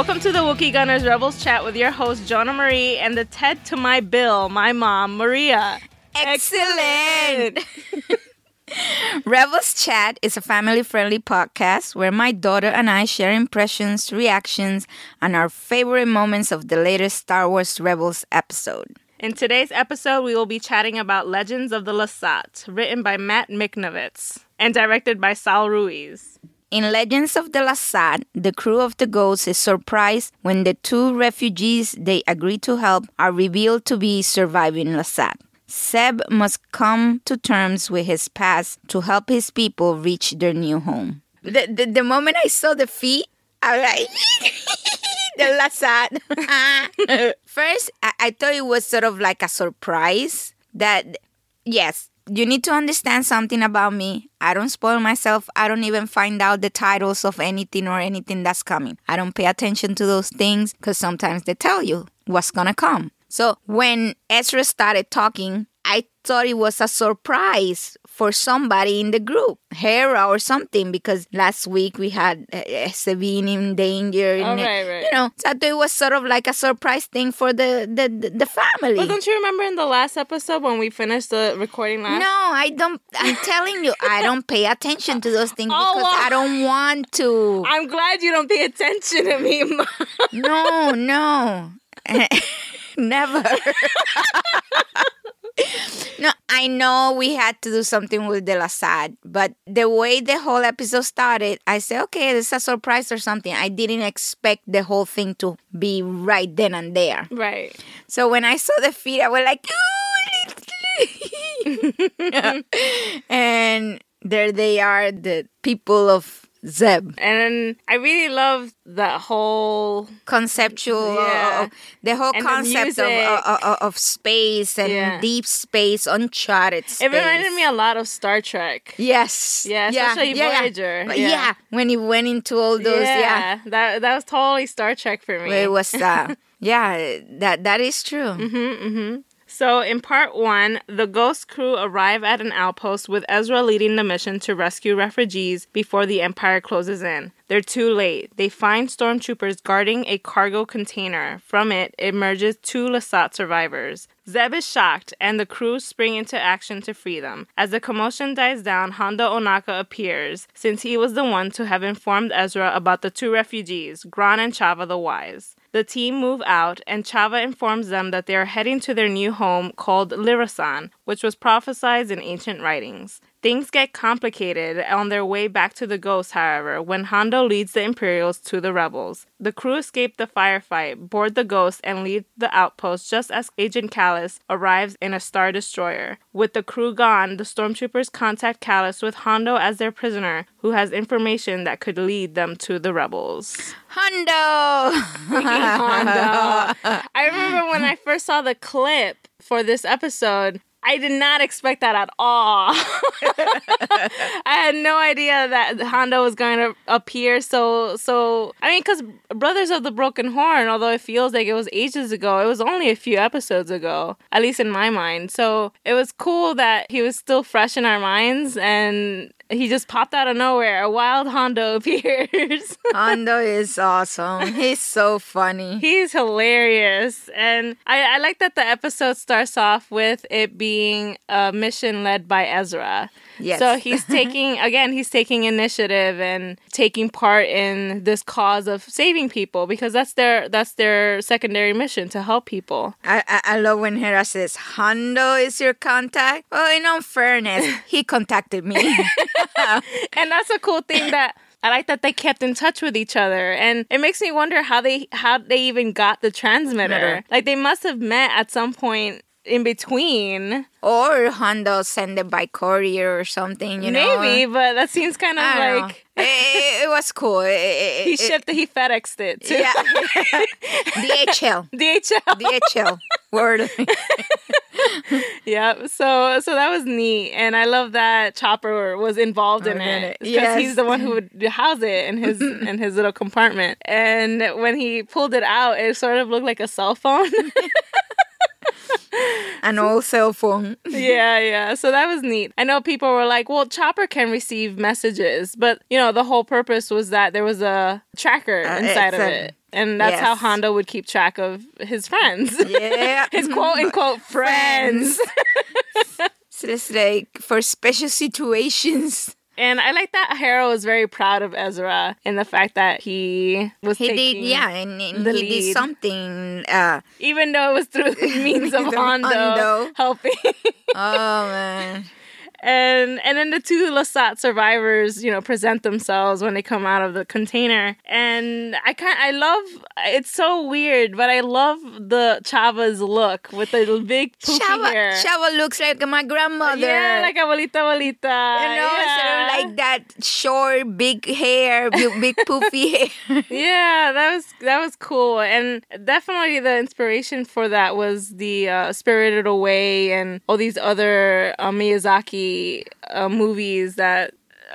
Welcome to the Wookie Gunners Rebels Chat with your host, Jonah Marie, and the Ted to my Bill, my mom, Maria. Excellent. Rebels Chat is a family friendly podcast where my daughter and I share impressions, reactions, and our favorite moments of the latest Star Wars Rebels episode. In today's episode, we will be chatting about Legends of the Lasat, written by Matt Michnovetz and directed by Saul Ruiz. In Legends of the Lasat, the crew of the Ghost is surprised when the two refugees they agree to help are revealed to be surviving Lasat. Zeb must come to terms with his past to help his people reach their new home. The, the, the moment I saw the feet, I was like, the Lasat. First, I, I thought it was sort of like a surprise that, yes, you need to understand something about me. I don't spoil myself. I don't even find out the titles of anything or anything that's coming. I don't pay attention to those things because sometimes they tell you what's gonna come. So when Ezra started talking, I thought it was a surprise for somebody in the group, Hera or something, because last week we had uh, Sabine in danger. Oh, right, right. You know, so it was sort of like a surprise thing for the the, the, family. Well, don't you remember in the last episode when we finished the recording last? No, I don't. I'm telling you, I don't pay attention to those things Oh, because wow. I don't want to. I'm glad you don't pay attention to me, Mom. No, no, never. no, I know we had to do something with De Lasat, but the way the whole episode started, I said, okay, this is a surprise or something. I didn't expect the whole thing to be right then and there. right. So when I saw the feet, I was like, "Ooh." and there they are, the people of Zeb. And I really love that whole Conceptual, Yeah. uh, the whole And the concept of, uh, uh, of space and Yeah. deep space, uncharted space. It reminded me a lot of Star Trek. Yes. Yeah, especially Voyager. But Yeah. yeah. when he went into all those, yeah, that that was totally Star Trek for me. it was, uh, yeah, that that is true. So, in part one, the Ghost crew arrive at an outpost with Ezra leading the mission to rescue refugees before the Empire closes in. They're too late. They find stormtroopers guarding a cargo container. From it emerges two Lasat survivors. Zeb is shocked, and the crew spring into action to free them. As the commotion dies down, Hondo Ohnaka appears, since he was the one to have informed Ezra about the two refugees, Gron and Chava the Wise. The team move out, and Chava informs them that they are heading to their new home called Lira San, which was prophesied in ancient writings. Things get complicated on their way back to the Ghost, however, when Hondo leads the Imperials to the rebels. The crew escape the firefight, board the Ghost, and leave the outpost just as Agent Kallus arrives in a Star Destroyer. With the crew gone, the stormtroopers contact Kallus with Hondo as their prisoner, who has information that could lead them to the rebels. Hondo. Hondo. I remember when I first saw the clip for this episode. I did not expect that at all. I had no idea that Hondo was going to appear so so. I mean, because Brothers of the Broken Horn, although it feels like it was ages ago, it was only a few episodes ago, at least in my mind. So it was cool that he was still fresh in our minds, and he just popped out of nowhere. A wild Hondo appears. Hondo is awesome. He's so funny. He's hilarious. And I, I like that the episode starts off with it being a mission led by Ezra. Yes. So he's taking, again, he's taking initiative and taking part in this cause of saving people because that's their that's their secondary mission to help people. I, I, I love when Hera says, Hondo is your contact. Well, in all fairness, he contacted me. and that's a cool thing that I like that they kept in touch with each other, and it makes me wonder how they how they even got the transmitter. Like they must have met at some point in between, or Hondo sent it by courier or something, you know? maybe. But that seems kind of I don't know. like it, it- it was cool. It- it- he it- shipped, he FedExed it too. Yeah. DHL. DHL. DHL. Word. yeah. So so that was neat, and I love that Chopper was involved in it it. because Yes. he's the one who would house it in his in his little compartment. And when he pulled it out, it sort of looked like a cell phone. An old cell phone. yeah, yeah. So that was neat. I know people were like, well, Chopper can receive messages, but you know, the whole purpose was that there was a tracker Uh, inside of it. And that's how Yes. Hondo would keep track of his friends. Yeah. his quote unquote friends. So it's like for special situations. And I like that Hera was very proud of Ezra and the fact that he was He did, yeah, and, and he lead. did something. Uh, even though it was through the means of Of Hondo, Hondo. helping. oh man, and and then the two Lasat survivors, you know, present themselves when they come out of the container. And I kind I love it's so weird, but I love the Chava's look with the big poofy Chava, hair. Chava looks like my grandmother. Yeah, like abuelita abuelita. you know, yeah. sort of like that short, big hair, big, big poofy hair. yeah, that was that was cool, and definitely the inspiration for that was the uh, Spirited Away and all these other uh, Miyazaki uh, movies that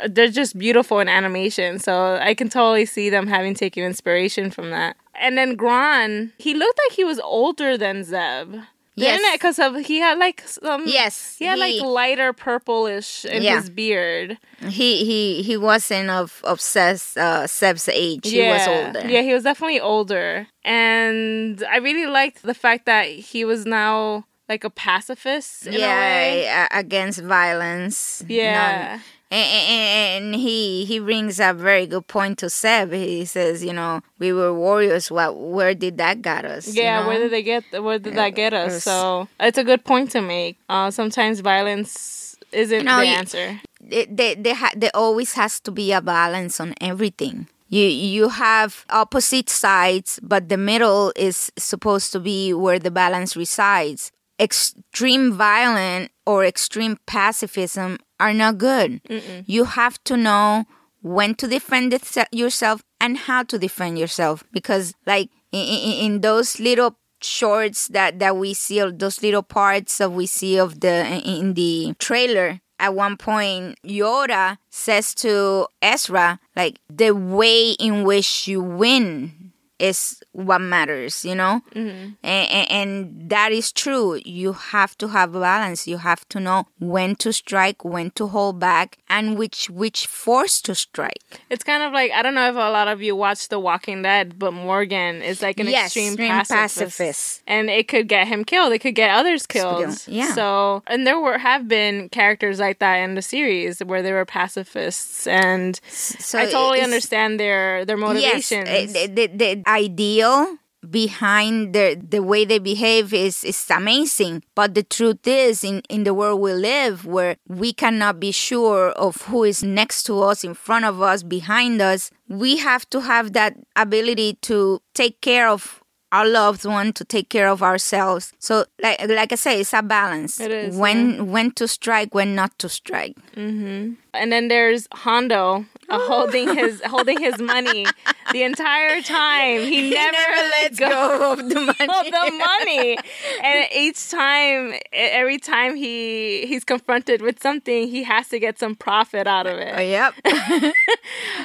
they're just beautiful in animation. So I can totally see them having taken inspiration from that. And then Gron, he looked like he was older than Zeb. Yes. Didn't it? Because of he had like some Yes, he had like lighter purplish in Yeah. his beard. he he he wasn't of of Zeb's, uh, Zeb's age. He was older. Yeah, he was definitely older. And I really liked the fact that he was now like a pacifist in a way. yeah, a- against violence. Yeah. None- and, he he brings a very good point to Zeb. He says, you know, we were warriors. What? Where did that get us? you Yeah, know? where did they get where did that get us? So it's a good point to make. Uh, sometimes violence isn't the answer. There, there, there, ha- there always has to be a balance on everything. You you have opposite sides, but the middle is supposed to be where the balance resides. Extreme violence or extreme pacifism are not good. You have to know when to defend yourself and how to defend yourself because, like in, in, those little shorts that that we see, or those little parts that we see of the in the trailer, at one point Yoda says to Ezra, like the way in which you win is what matters, you know? And, and, and that is true. You have to have balance. You have to know when to strike, when to hold back, and which which force to strike. It's kind of like I don't know if a lot of you watch The Walking Dead, but Morgan is like an Yes, extreme, extreme pacifist. pacifist. and it could get him killed. It could get others killed. Yeah. So, and there were have been characters like that in the series where they were pacifists, and So I totally understand their their motivations. Yes, uh, the, the, the ideal behind the the way they behave is is amazing. But the truth is, in in the world we live, where we cannot be sure of who is next to us, in front of us, behind us, we have to have that ability to take care of our loved one to take care of ourselves. So like like i say it's a balance. It is, when when to strike when not to strike mm-hmm. And then there's Hondo uh, holding his holding his money the entire time. He never, lets go of the money of the money. And each time, every time he he's confronted with something, he has to get some profit out of Oh, it. yep.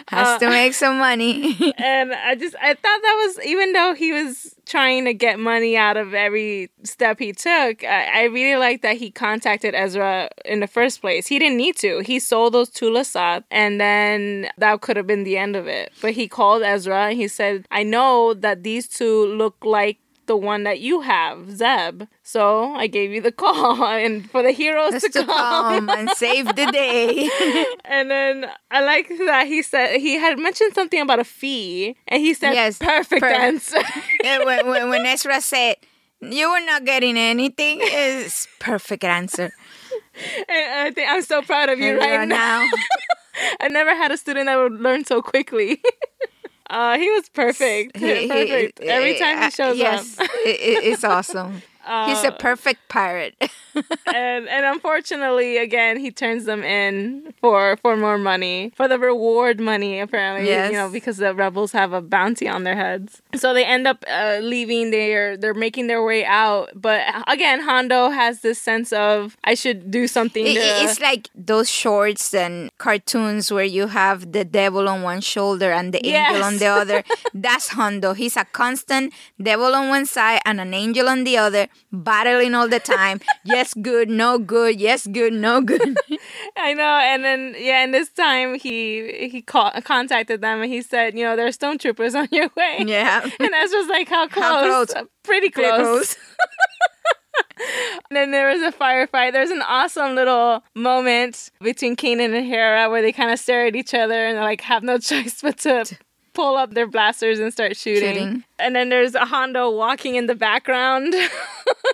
Has to make some money. And I just I thought that was even though he was trying to get money out of every step he took, I, I really like that he contacted Ezra in the first place. He didn't need to. He sold those to Lasat, and then that could have been the end of it. But he called Ezra and he said, "I know that these two look like." The one that you have, Zeb. So I gave you the call, and for the heroes to to come and save the day. And then I like that he said he had mentioned something about a fee, and he said, Yes, "Perfect per- answer." Yeah, when, when, when Ezra said, You were not getting anything, is perfect answer. And I think I'm so proud of you And right right now. now. I never had a student that would learn so quickly. Uh, he was perfect. he- he- perfect. Every time he uh, shows yes, up. it- it's awesome. He's a perfect pirate. and and unfortunately, again, he turns them in for for more money for the reward money. Apparently, Yes. you know, because the rebels have a bounty on their heads. So they end up uh, leaving. They're they're making their way out. But again, Hondo has this sense of I should do something. It- to, it's like those shorts and cartoons where you have the devil on one shoulder and the angel on the other. That's Hondo. He's a constant devil on one side and an angel on the other. battling all the time. yes, good, no good. Yes, good, no good. I know. And then yeah, and this time he he call, contacted them and he said, you know, there's stone troopers on your way. yeah. And Ezra's like, how close? How close? "Uh, Pretty close. Pretty close. And then there was a firefight. There's an awesome little moment between Kanan and Hera where they kind of stare at each other and like have no choice but to pull up their blasters and start shooting. Shooting. And then there's a Hondo walking in the background.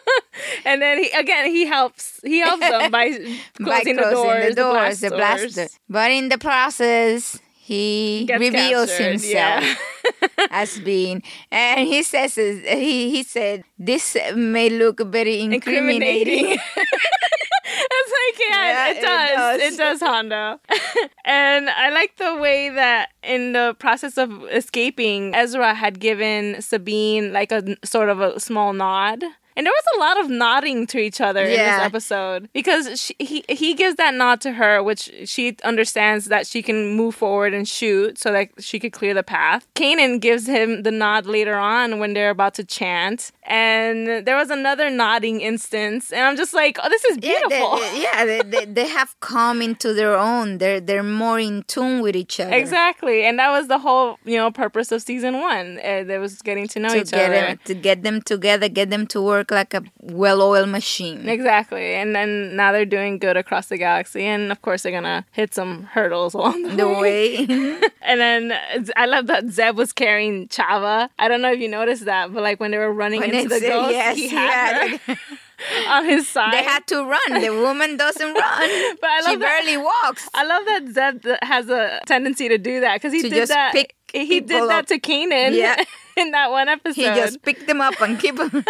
and then he, again he helps he helps them by closing, By the doors, the doors, the the blast blaster. But in the process, he Gets reveals captured, himself yeah. as being, and he says, he he said, this may look very incriminating. incriminating. Yeah, it, it does. does. It does, Hondo. and I like the way that in the process of escaping, Ezra had given Sabine like a sort of a small nod. And there was a lot of nodding to each other in this episode because she, he he gives that nod to her, which she understands that she can move forward and shoot so that she could clear the path. Kanan gives him the nod later on when they're about to chant, and there was another nodding instance, and I'm just like, oh, this is Yeah, beautiful. they, yeah, they, they, they have come into their own. They're they're more in tune with each other. Exactly, and that was the whole you know purpose of season one. Uh, they was getting to know To each get other. them, to get them together, get them to work like a well-oiled machine. Exactly, and then now they're doing good across the galaxy, and of course they're gonna hit some hurdles along the, The way. way, And then I love that Zeb was carrying Chava. I don't know if you noticed that, but like when they were running When into the ghost, yes, he had her on his side. they had to run. The woman doesn't run. But I she love that- barely walks. I love that Zeb has a tendency to do that because he To did that. he did that up. to Kanan Yeah. in that one episode. He just picked them up and keep them.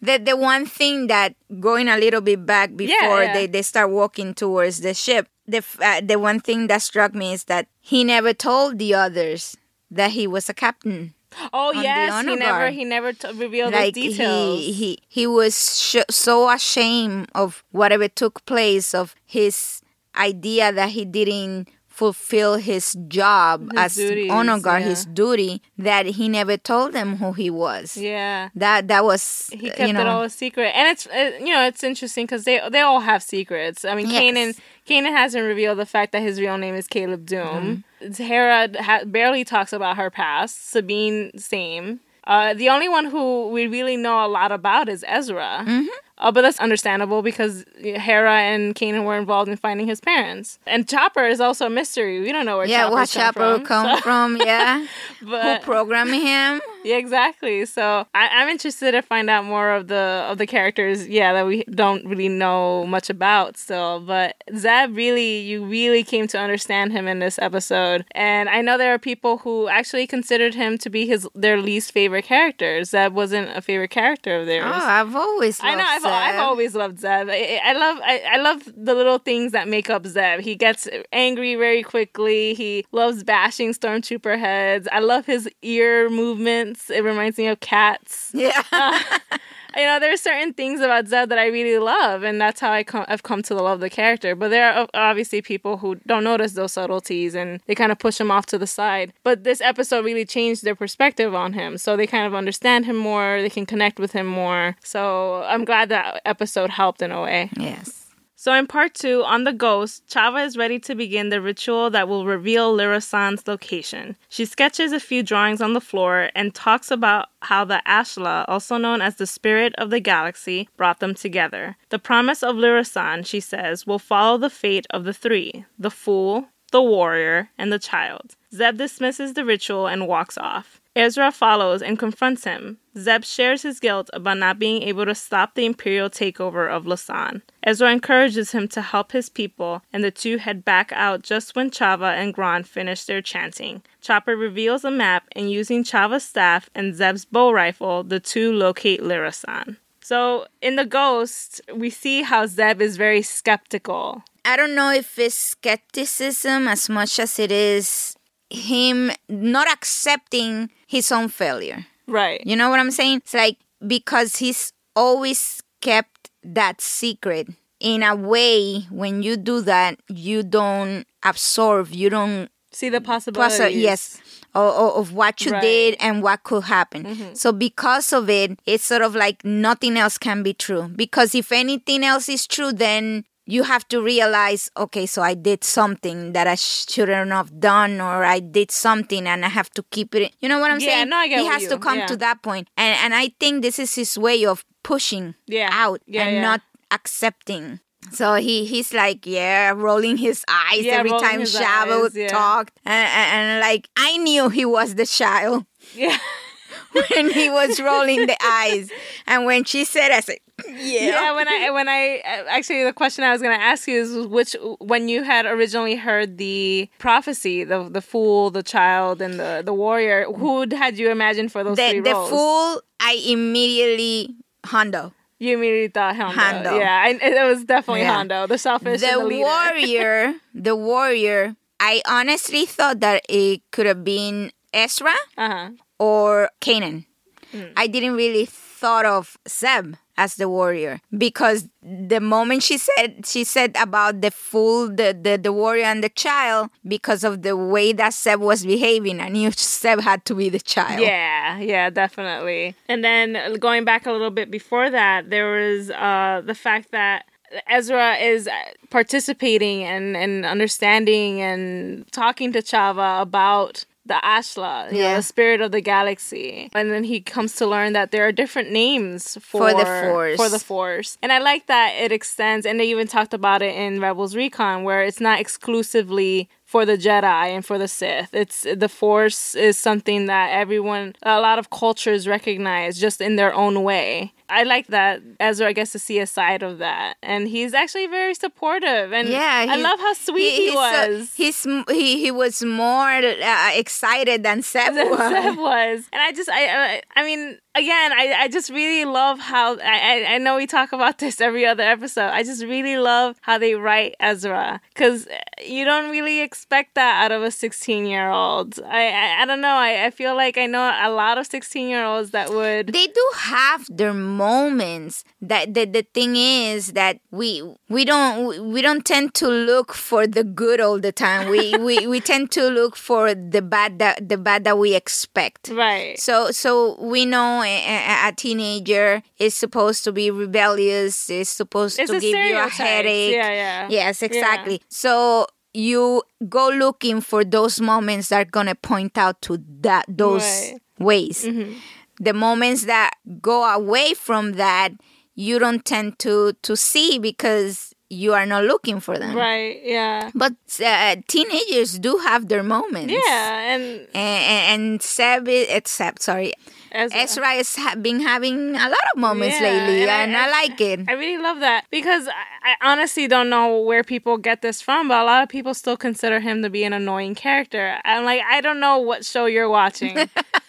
The the one thing that going a little bit back before yeah. they, they start walking towards the ship, the uh, the one thing that struck me is that he never told the others that he was a captain. oh yes, he never he never t- revealed like those details. he he he was sh- so ashamed of whatever took place of his idea that he didn't fulfill his job His as duties, honor guard yeah. his duty that he never told them who he was yeah. that that was He uh, kept you know it all a secret, and it's uh, you know it's interesting because they they all have secrets. I mean, Yes. Kanan Kanan hasn't revealed the fact that his real name is Caleb Dume. Mm-hmm. Hera ha- barely talks about her past. Sabine, same. Uh, the only one who we really know a lot about is Ezra. Mm-hmm. Uh, but that's understandable because Hera and Kanan were involved in finding his parents. And Chopper is also a mystery. We don't know where yeah come chopper from, come so- from yeah who programmed him yeah, exactly. So I, I'm interested to find out more of the of the characters. Yeah, that we don't really know much about still. But Zeb really, you really came to understand him in this episode. And I know there are people who actually considered him to be his their least favorite character. Zeb wasn't a favorite character of theirs. oh i've always I know. loved I've, I've always loved Zeb. I, I love. I, I love the little things that make up Zeb. He gets angry very quickly. He loves bashing stormtrooper heads. I love his ear movements. It reminds me of cats. yeah uh, You know, there's certain things about Zeb that I really love, and that's how I come, I've come to love the character. But there are obviously people who don't notice those subtleties, and they kind of push him off to the side. But this episode really changed their perspective on him, so they kind of understand him more. They can connect with him more. So I'm glad that episode helped in a way. yes So in part two, on the ghost, Chava is ready to begin the ritual that will reveal Lira San's location. She sketches a few drawings on the floor and talks about how the Ashla, also known as the spirit of the galaxy, brought them together. The promise of Lira San, she says, will follow the fate of the three, the fool, the warrior, and the child. Zeb dismisses the ritual and walks off. Ezra follows and confronts him. Zeb shares his guilt about not being able to stop the imperial takeover of Lasan. Ezra encourages him to help his people, and the two head back out just when Chava and Gran finish their chanting. Chopper reveals a map, and using Chava's staff and Zeb's bow rifle, the two locate Lira San. So, in The Ghost, we see how Zeb is very skeptical. I don't know if it's skepticism as much as it is him not accepting his own failure. Right. You know what I'm saying? It's like because he's always kept that secret. In a way, when you do that, you don't absorb, you don't See the possibilities. possi- yes o- o- of what you Right. did and what could happen mm-hmm. so because of it it's sort of like nothing else can be true because if anything else is true then you have to realize okay so i did something that i shouldn't have done or i did something and i have to keep it you know what i'm Yeah, saying no, I get he has you- to come yeah. to that point and and i think this is his way of pushing Yeah. out Yeah, and not accepting so he he's like yeah rolling his eyes every time his Shaba eyes, yeah. talked and, and, and like i knew he was the child Yeah. when he was rolling the eyes and when she said i said yeah, Yeah, when I when I actually the question I was going to ask you is which when you had originally heard the prophecy, the the fool, the child, and the the warrior, who had you imagined for those the, three the roles? fool i immediately hondo You immediately thought Hondo. Hondo. Yeah, I, it was definitely Yeah. Hondo, the selfish the the warrior the warrior i honestly thought that it could have been ezra Uh-huh. or Kanan. Hmm. I didn't really thought of Zeb as the warrior because the moment she said she said about the fool, the, the, the warrior and the child, because of the way that Zeb was behaving, I knew Zeb had to be the child. Yeah, yeah, definitely. And then going back a little bit before that, there was uh, the fact that Ezra is participating and, and understanding and talking to Chava about the Ashla, you know, the spirit of the galaxy. And then he comes to learn that there are different names for, For the Force. For the Force. And I like that it extends, and they even talked about it in Rebels Recon, where it's not exclusively for the Jedi and for the Sith. It's the Force is something that everyone, a lot of cultures recognize just in their own way. I like that Ezra gets to see a side of that, and he's actually very supportive. And Yeah, I love how sweet he, so- was. he's he he was more uh, excited than Seb than was. Seth was. And I just, I, I, I mean, again, I, I just really love how I, I, I know we talk about this every other episode. I just really love how they write Ezra because you don't really expect that out of a 16 year old. I, I, I don't know. I, I feel like I know a lot of 16 year olds that would. they do have their moments that the, the thing is that we we don't we don't tend to look for the good all the time. We we, we tend to look for the bad that the bad that we expect. Right. so so we know a, a, teenager is supposed to be rebellious is supposed It's to give you a headache Yeah, yeah. yes exactly. So you go looking for those moments that are gonna point out to that those Right. ways mm-hmm. The moments that go away from that you don't tend to to see because you are not looking for them Right. Yeah. but uh, teenagers do have their moments Yeah. And and, and, Zeb, is, Zeb, sorry. Ezra. Ezra has ha- been having a lot of moments Yeah, lately, and I- and I, I- like it. I really love that because I, I honestly don't know where people get this from, but a lot of people still consider him to be an annoying character. I'm like, I don't know what show you're watching.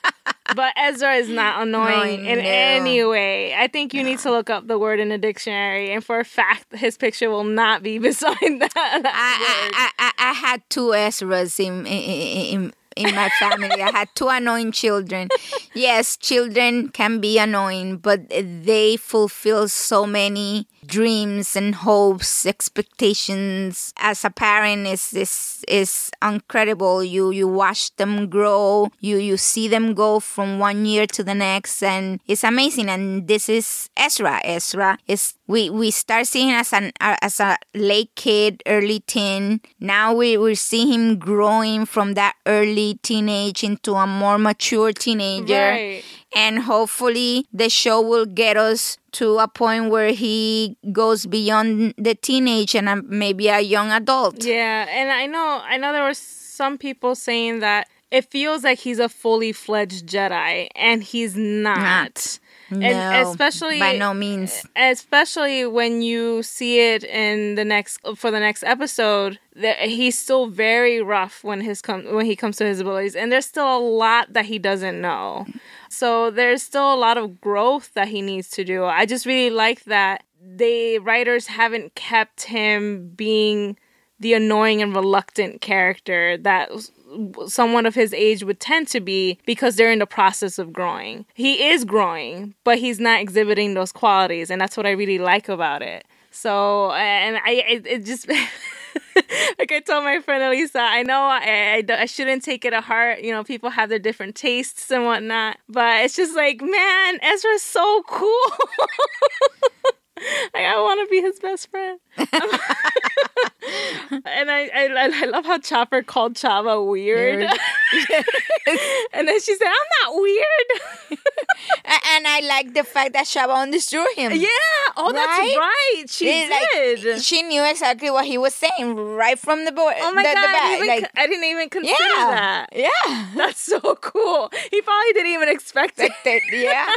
but Ezra is not annoying No, in no. any way. I think you need to look up the word in the dictionary, and for a fact, his picture will not be beside that. that. I, I, I, I had two Ezras in, in, in, in my family. I had two annoying children. Yes, children can be annoying, but they fulfill so many dreams and hopes, expectations. As a parent, is is is incredible. You you watch them grow. You you see them go from one year to the next, and it's amazing. And this is Ezra. Ezra is we we start seeing as an as a late kid, early teen. Now we we see him growing from that early teenage into a more mature teenager Right. And hopefully the show will get us to a point where he goes beyond the teenage and uh, maybe a young adult. Yeah, and I know I know there were some people saying that it feels like he's a fully fledged Jedi, and he's not. Not. And No, especially by no means. especially when you see it in the next for the next episode that he's still very rough when his com- when he comes to his abilities and there's still a lot that he doesn't know so there's still a lot of growth that he needs to do i just really like that the writers haven't kept him being the annoying and reluctant character that someone of his age would tend to be because they're in the process of growing. He is growing, but he's not exhibiting those qualities, and that's what I really like about it. So, and I, it, it just. like I told my friend Elisa, I know I, I, I shouldn't take it to heart. You know, people have their different tastes and whatnot, but it's just like, man, Ezra's so cool. like, I want to be his best friend. and I, I I love how Chopper called Chava weird. Weird. and then she said, "I'm not weird." And I like the fact that Shaba understood him. yeah. Oh, that's Right? right. She It's like, did. she knew exactly what he was saying right from the board. oh my the, god! the I, didn't even, like, I didn't even consider yeah, that. yeah, That's so cool. He probably didn't even expect it. Yeah,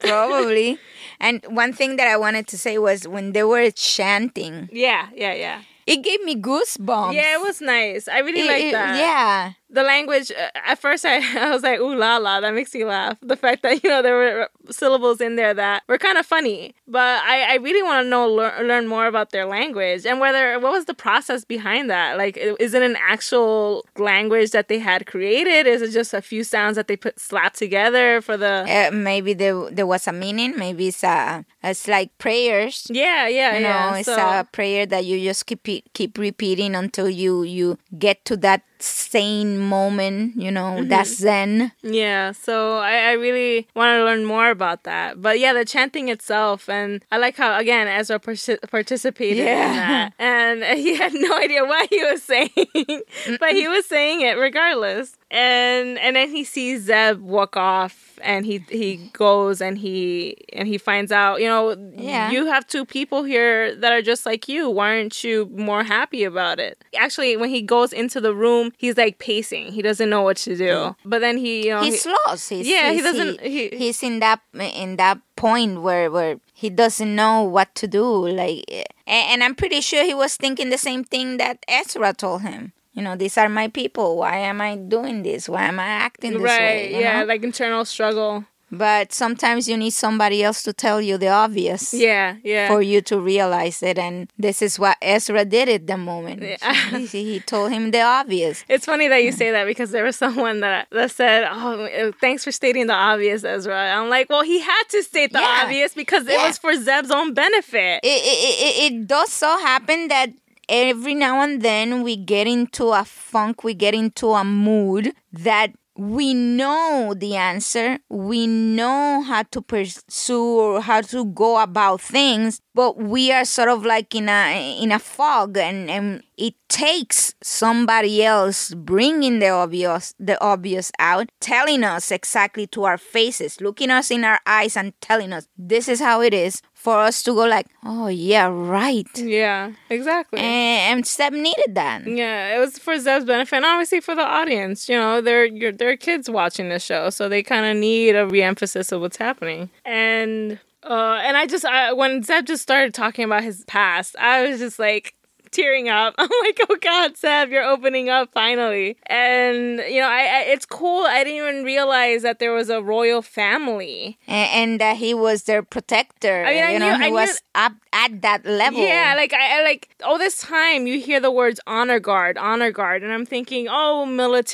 probably. And one thing that I wanted to say was when they were chanting, Yeah, yeah, yeah. it gave me goosebumps. Yeah, it was nice. I really like that. Yeah, the language uh, at first I, I was like ooh la la that makes me laugh the fact that you know there were syllables in there that were kind of funny but i, I really want to know lear, learn more about their language and whether what was the process behind that like is it an actual language that they had created is it just a few sounds that they put slapped together for the uh, maybe there there was a meaning. Maybe it's a it's like prayers. yeah yeah you know, yeah it's so, a prayer that you just keep keep repeating until you you get to that sane moment. You know, Mm-hmm. that zen. Yeah, so I, I really want to learn more about that. But yeah, the chanting itself, and I like how again Ezra partic- participated in that, and he had no idea what he was saying, but he was saying it regardless. And and then he sees Zeb walk off, and he he goes and he and he finds out, you know, Yeah. you have two people here that are just like you. Why aren't you more happy about it? Actually, when he goes into the room, he's like pacing. He doesn't know what to do. But then he, you know, He's he- lost. He's, Yeah, he doesn't- he- he's in that in that point where where he doesn't know what to do. Like, and, I'm pretty sure he was thinking the same thing that Ezra told him. You know, these are my people. Why am I doing this? Why am I acting this right, way? yeah, know? like internal struggle. But sometimes you need somebody else to tell you the obvious. Yeah, yeah. For you to realize it, and this is what Ezra did at the moment. Yeah. he, he told him the obvious. it's funny that you say that because there was someone that that said, "Oh, uh, thanks for stating the obvious, Ezra." I'm like, "Well, he had to state the Yeah. obvious because it was for Zeb's own benefit." it, it, it, it does so happen that every now and then we get into a funk, we get into a mood that we know the answer, we know how to pursue or how to go about things, but we are sort of like in a in a fog, and, and it takes somebody else bringing the obvious the obvious out, telling us exactly to our faces, looking us in our eyes, and telling us this is how it is for us to go like, oh yeah, right. yeah, exactly. And, and Zeb needed that. Yeah, it was for Zeb's benefit, and obviously for the audience. You know, they're you're, they're kids watching the show, so they kind of need a re-emphasis of what's happening. And uh, and I just I, when Zeb just started talking about his past, I was just like tearing up. I'm like, oh God, Zeb, you're opening up finally. And you know, I, I it's cool. I didn't even realize that there was a royal family. And, and that he was their protector. I mean, I you know, knew- he I knew- was up at that level. Yeah, like I, I like all this time you hear the words honor guard, honor guard, and I'm thinking, oh,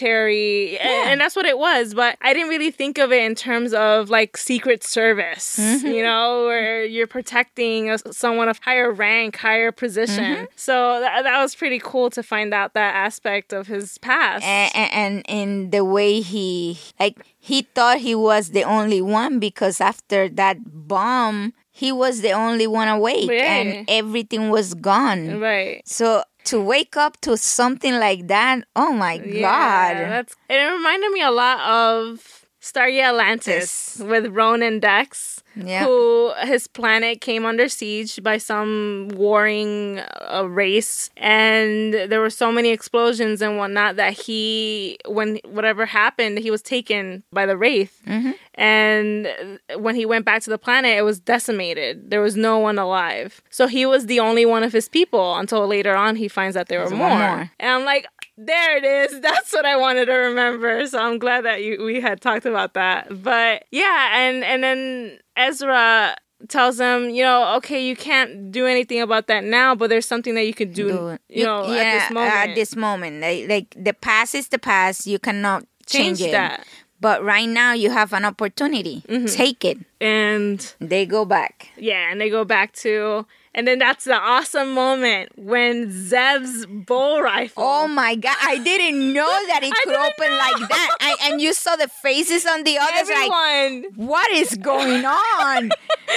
military, Yeah. and, that's what it was. But I didn't really think of it in terms of like secret service, Mm-hmm. you know, where you're protecting a, someone of higher rank, higher position. Mm-hmm. So that, that was pretty cool to find out that aspect of his past. and, and in the way he like he thought he was the only one because after that bomb he was the only one awake and everything was gone right. so to wake up to something like that oh my Yeah, god that's it. Reminded me a lot of Stargate Atlantis Yes. with Ronon Dex. Yeah. Who his planet came under siege by some warring uh, race, and there were so many explosions and whatnot that he, when whatever happened, he was taken by the wraith, Mm-hmm. and when he went back to the planet, it was decimated. There was no one alive, so he was the only one of his people until later on he finds that there were more. more. And I'm like, there it is. That's what I wanted to remember. So I'm glad that you we had talked about that. But yeah, and and then Ezra tells him, you know, okay, you can't do anything about that now, but there's something that you could do, Do you know, yeah, at this moment. at this moment like, like the past is the past you cannot change, Change it that. but right now you have an opportunity Mm-hmm. take it and they go back yeah, and they go back to And then that's the awesome moment when Zeb's bow rifle. Oh my god! I didn't know that it could open like that. And, and you saw the faces on the others, like, what is going on?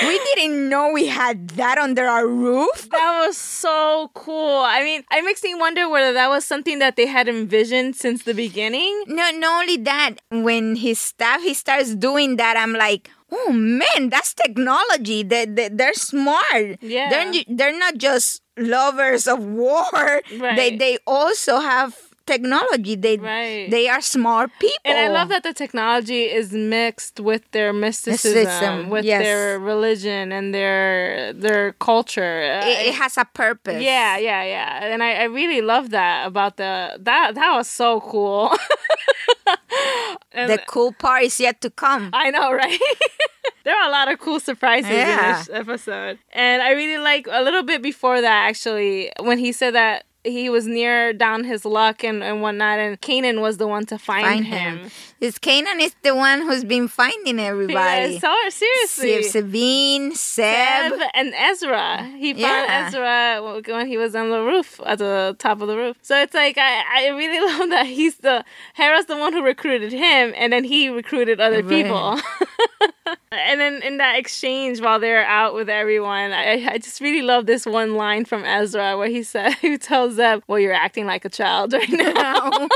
we didn't know we had that under our roof. that was so cool. I mean, it makes me wonder whether that was something that they had envisioned since the beginning. No, not only that, when his staff he starts doing that, I'm like, oh man, that's technology. They, they they're smart. Yeah. they're they're not just lovers of war. right. They they also have technology. They Right. they are smart people. And I love that the technology is mixed with their mysticism, Mysticism, with yes. their religion and their their culture. it, it has a purpose. yeah, yeah, yeah. And I, I really love that about the that that was so cool. The cool part is yet to come. I know, right? there are a lot of cool surprises in this episode. And I really like a little bit before that actually, when he said that he was near down his luck and, and whatnot, and Kanan was the one to find, Find him. him. Because Kanan is the one who's been finding everybody. Yeah, so seriously. Sabine, Zeb. Zeb and Ezra. He found Yeah. Ezra when he was on the roof, at the top of the roof. So it's like I, I really love that he's the Hera's the one who recruited him, and then he recruited other Right. people. and then in that exchange while they're out with everyone, I, I just really love this one line from Ezra where he said, "He tells Zeb, well, you're acting like a child right now."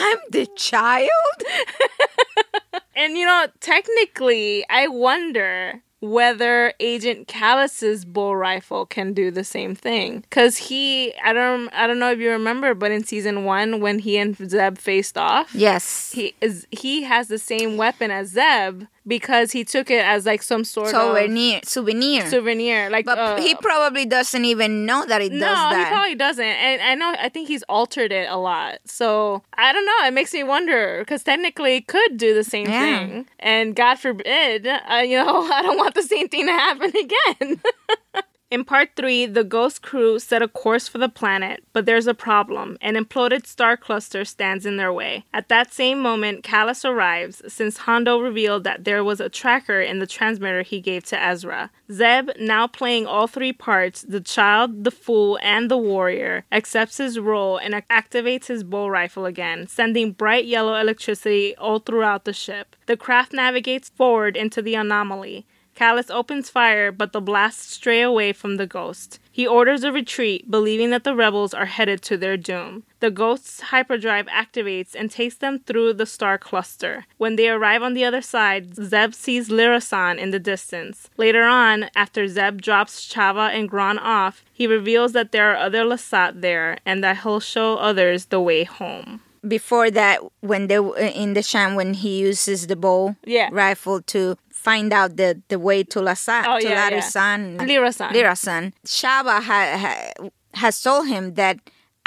I'm the child. And you know, technically, I wonder whether Agent Kallus's bull rifle can do the same thing. Cause he, I don't, I don't know if you remember, but in season one, when he and Zeb faced off, Yes. he is he has the same weapon as Zeb because he took it as like some sort of souvenir. Souvenir. souvenir. Like, but uh, he probably doesn't even know that it no, does that. No, he probably doesn't. And I know, I think he's altered it a lot. So I don't know. It makes me wonder because technically it could do the same Yeah. thing. And God forbid, uh, you know, I don't want the same thing to happen again. In part three, the Ghost crew set a course for the planet, but there's a problem. An imploded star cluster stands in their way. At that same moment, Kallus arrives, since Hondo revealed that there was a tracker in the transmitter he gave to Ezra. Zeb, now playing all three parts the child, the fool, and the warrior, accepts his role and activates his bow rifle again, sending bright yellow electricity all throughout the ship. The craft navigates forward into the anomaly. Kallus opens fire, but the blasts stray away from the ghost. He orders a retreat, believing that the rebels are headed to their doom. The ghost's hyperdrive activates and takes them through the star cluster. When they arrive on the other side, Zeb sees Lira San in the distance. Later on, after Zeb drops Chava and Gron off, he reveals that there are other Lasat there and that he'll show others the way home. Before that, when they in the sham when he uses the bow Yeah. rifle to find out the, the way to Lasa Oh, to yeah, yeah. Larisan. Lira San. Lirasan. Shaba ha, ha, has told him that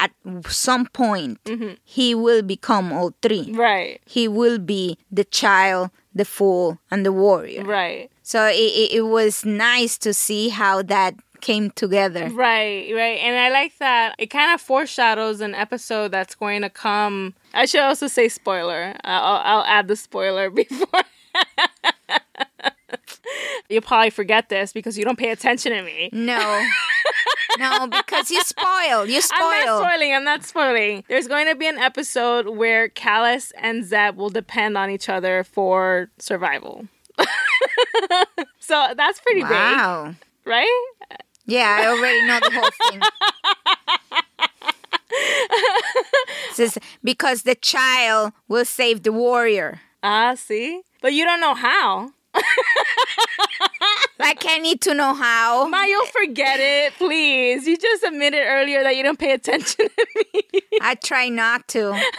at some point Mm-hmm. he will become all three. Right, He will be the child, the fool, and the warrior. right. So it, it, it was nice to see how that came together. Right, right. And I like that it kind of foreshadows an episode that's going to come. I should also say spoiler. I'll, I'll add the spoiler before. You'll probably forget this because you don't pay attention to me. No. no, because you spoil. You spoiled. I'm not spoiling. I'm not spoiling. There's going to be an episode where Kallus and Zeb will depend on each other for survival. so that's pretty big, Wow. right? Yeah, I already know the whole thing. It says, because the child will save the warrior. Ah, see? But you don't know how. Like I need to know how. Ma, you'll forget it, please. You just admitted earlier that you don't pay attention to me. I try not to.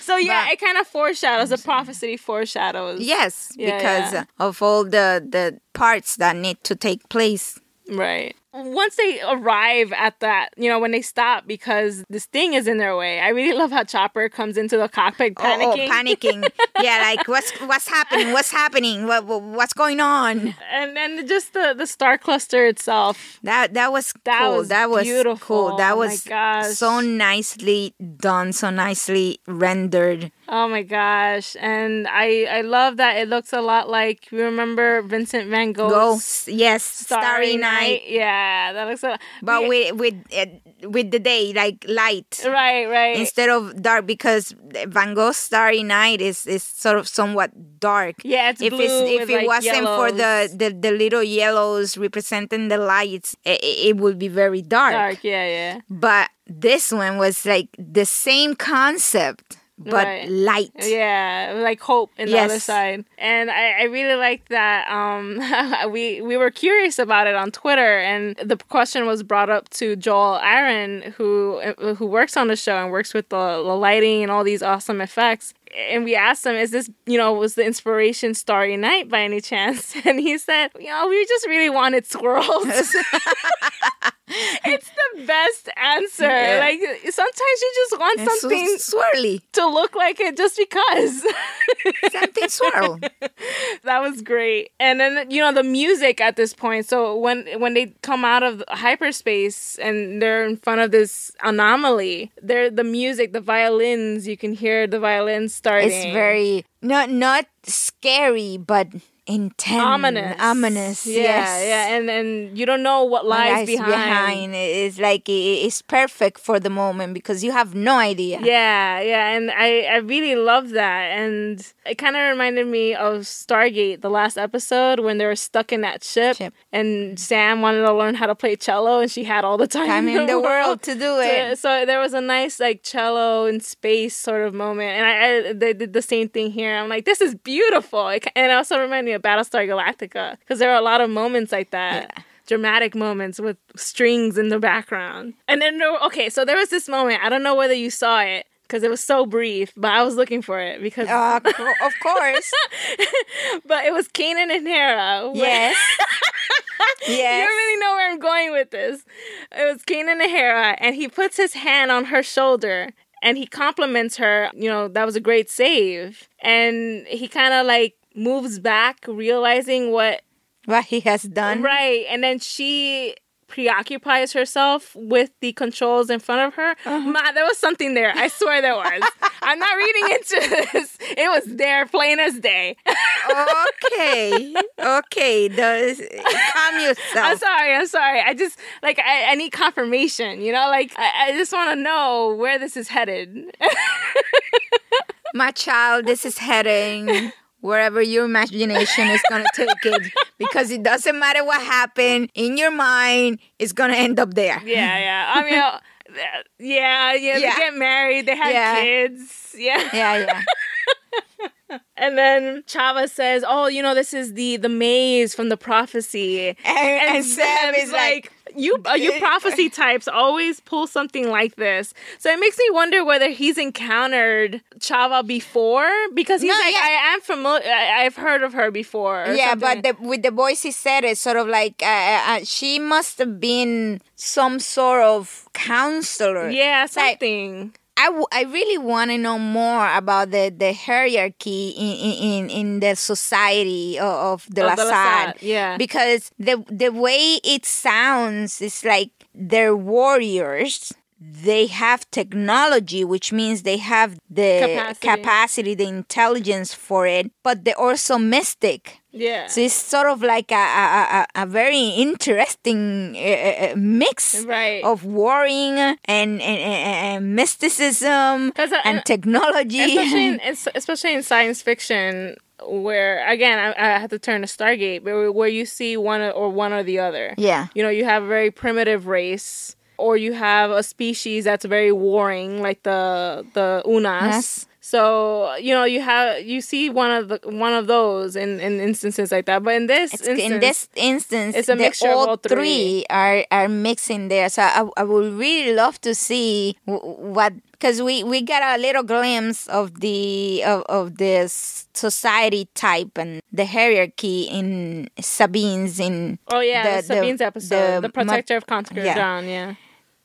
So yeah, But- it kind of foreshadows the prophecy foreshadows. Yes, Yeah, because yeah. of all the the parts that need to take place. Right. Once they arrive at that, you know, when they stop because this thing is in their way, I really love how Chopper comes into the cockpit panicking. Oh, oh panicking. yeah, like what's what's happening? What's happening? What, what what's going on? And then just the the star cluster itself. That that was That cool. was that was beautiful. cool. That Oh was gosh. so nicely done, so nicely rendered. Oh my gosh. And I I love that it looks a lot like you remember Vincent van Gogh's yes, Starry, Night, Yeah, that looks a but we- with with uh, with the day like light. right, right. Instead of dark, because Van Gogh's Starry Night is, is sort of somewhat dark. yeah, it's if blue it's, if it like, wasn't for the, the, the little yellows representing the lights, it, it would be very dark. dark, yeah, yeah. But this one was like the same concept, but Right. light. Yeah, like hope in the other side, and I, I really like that. Um, we we were curious about it on Twitter, and the question was brought up to Joel Aron, who who works on the show and works with the, the lighting and all these awesome effects. And we asked him, "Is this you know was the inspiration Starry Night by any chance?" And he said, "You know, we just really wanted swirls." it's the best answer. Yeah. Like sometimes you just want And so something swirly. to look like it just because. Something swirl. that was great. And then you know the music at this point. So when when they come out of hyperspace and they're in front of this anomaly, they're the music, the violins, you can hear the violins starting. It's very not not scary, but intense, ominous. ominous. Yeah, yes. yeah. And and you don't know what lies, behind. behind. It's like it's perfect for the moment because you have no idea. Yeah, yeah, and I, I really love that. And it kind of reminded me of Stargate, the last episode when they were stuck in that ship, Ship. and Sam wanted to learn how to play cello, and she had all the time, Time in the world to do it. so there was a nice like cello in space sort of moment, and I, I they did the same thing here. I'm like, this is beautiful, It, and it also reminded me Battlestar Galactica because there are a lot of moments like that. Yeah. Dramatic moments with strings in the background. And then, okay, so there was this moment. I don't know whether you saw it because it was so brief, but I was looking for it because, Uh, of course. but it was Kanan and Hera. yes. You yes. don't really know where I'm going with this. It was Kanan and Hera, and he puts his hand on her shoulder and he compliments her, you know, that was a great save. And he kind of like moves back, realizing what, What he has done. right. And then she preoccupies herself with the controls in front of her. Uh-huh. Ma, there was something there. I swear there was. I'm not reading into this. It was there, plain as day. okay. Okay. The, calm yourself. I'm sorry. I'm sorry. I just like I, I need confirmation. You know, like I, I just want to know where this is headed. My child, this is heading wherever your imagination is going to take it because it doesn't matter what happened in your mind, it's going to end up there. yeah, yeah. I mean, uh, yeah, yeah. They get married. They have Yeah. kids. Yeah. Yeah, yeah. And then Chava says, "Oh, you know, this is the the maze from the prophecy." And, and Sam Sam's is like, you uh, you prophecy types always pull something like this. So it makes me wonder whether he's encountered Chava before because he's like. I am familiar. I've heard of her before. yeah, something. but the, with the voice he said it's sort of like uh, uh, she must have been some sort of counselor. yeah, It's like, something. I, w- I really want to know more about the, the hierarchy in, in, in- the society of, of the Lasat. Lasat, yeah. Because the, the way it sounds is like they're warriors. They have technology, which means they have the Capacity. capacity, the intelligence for it, but they're also mystic. Yeah. So it's sort of like a, a, a, a very interesting uh, uh, mix Right. of warring and, and, and, mysticism uh, and technology. especially in, especially in science fiction where again I, I have to turn to stargate but where- where you see one or one or the other Yeah. you know you have a very primitive race or you have a species that's very warring like the the unas Yes. So you know you have you see one of the one of those in, in instances like that, but in this instance, in this instance, it's a mixture of all all three. are are mixing there. So I, I would really love to see w- what because we we got a little glimpse of the of, of this society type and the hierarchy in Sabine's in oh yeah, the- the, Sabine's the- episode, the, the protector of Concord yeah. Dawn, yeah.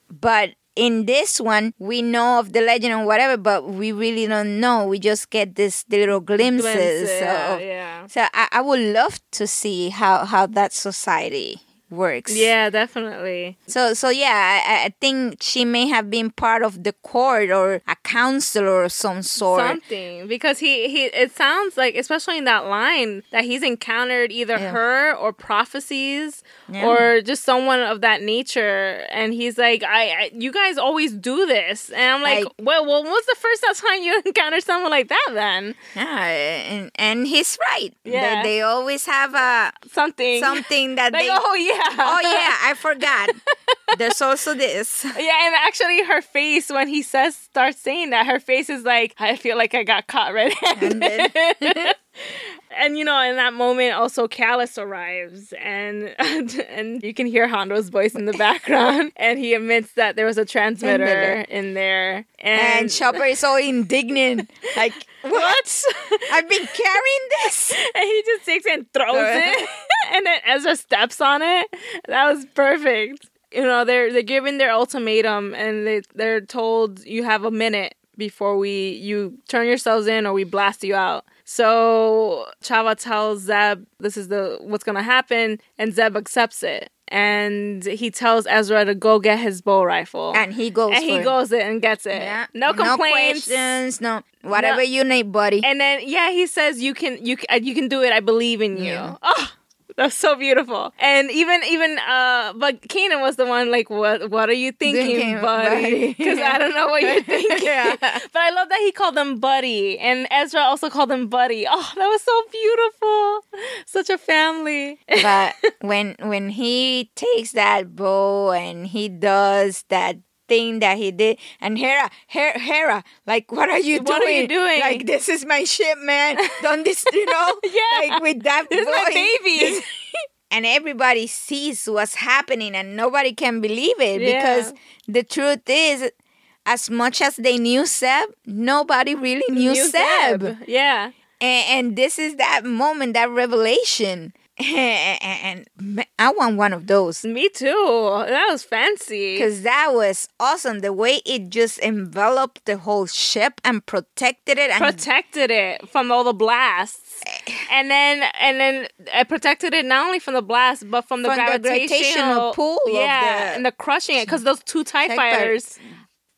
but in this one we know of the legend and whatever but we really don't know we just get this little glimpses, Glimpses, yeah, of, yeah. so I, I would love to see how how that society works Yeah, definitely. so so yeah I, I think she may have been part of the court or a counselor of some sort Something because he he it sounds like especially in that line that he's encountered either Yeah. her or prophecies Yeah. or just someone of that nature. And he's like I, I you guys always do this. And I'm like Like- well well what's the first time you encountered someone like that then? Yeah and, and he's right. Yeah. they, they always have a something. something that like they oh yeah. Oh yeah i forgot. There's also this. Yeah, and actually, her face when he says starts saying that, her face is like, I feel like I got caught red-handed. and you know, in that moment, also Kallus arrives, and and you can hear Hondo's voice in the background, and he admits that there was a transmitter in there, And and, Chopper is so indignant. Like, what? I've been carrying this. and he just takes it and throws it, and then Ezra steps on it. That was perfect. You know, they're they're given their ultimatum, and they they're told you have a minute before we you turn yourselves in or we blast you out. So Chava tells Zeb this is the what's gonna happen, and Zeb accepts it. And he tells Ezra to go get his bow rifle. And he goes. And he it. goes it and gets it. Yeah. No complaints. questions. No, whatever No. you need, buddy. And then yeah, he says you can you can, you can do it. I believe in you. Yeah. Oh, that's so beautiful. And even even uh, but Kanan was the one like, what what are you thinking, Thinking, buddy? buddy. Because I don't know what you're thinking. Yeah. But I love that he called them buddy, and Ezra also called them buddy. Oh, that was so beautiful. Such a family. but when when he takes that bow and he does that thing that he did and Hera Hera, Hera like what are you What doing are you doing? like this is my ship man don't this you know Yeah. like with that This is my boy. baby. and everybody sees what's happening and nobody can believe it Yeah. because the truth is as much as they knew Zeb nobody really knew, Knew Seb. Zeb. Yeah. And, and this is that moment, that revelation. And, and I want one of those Me too. That was fancy. because that was awesome. The way it just enveloped the whole ship and protected it. And protected it from all the blasts, eh. and then and then it protected it not only from the blast but from the From the gravitational, gravitational pull of Yeah, the- and the crushing it because those two Tie Tie fighters.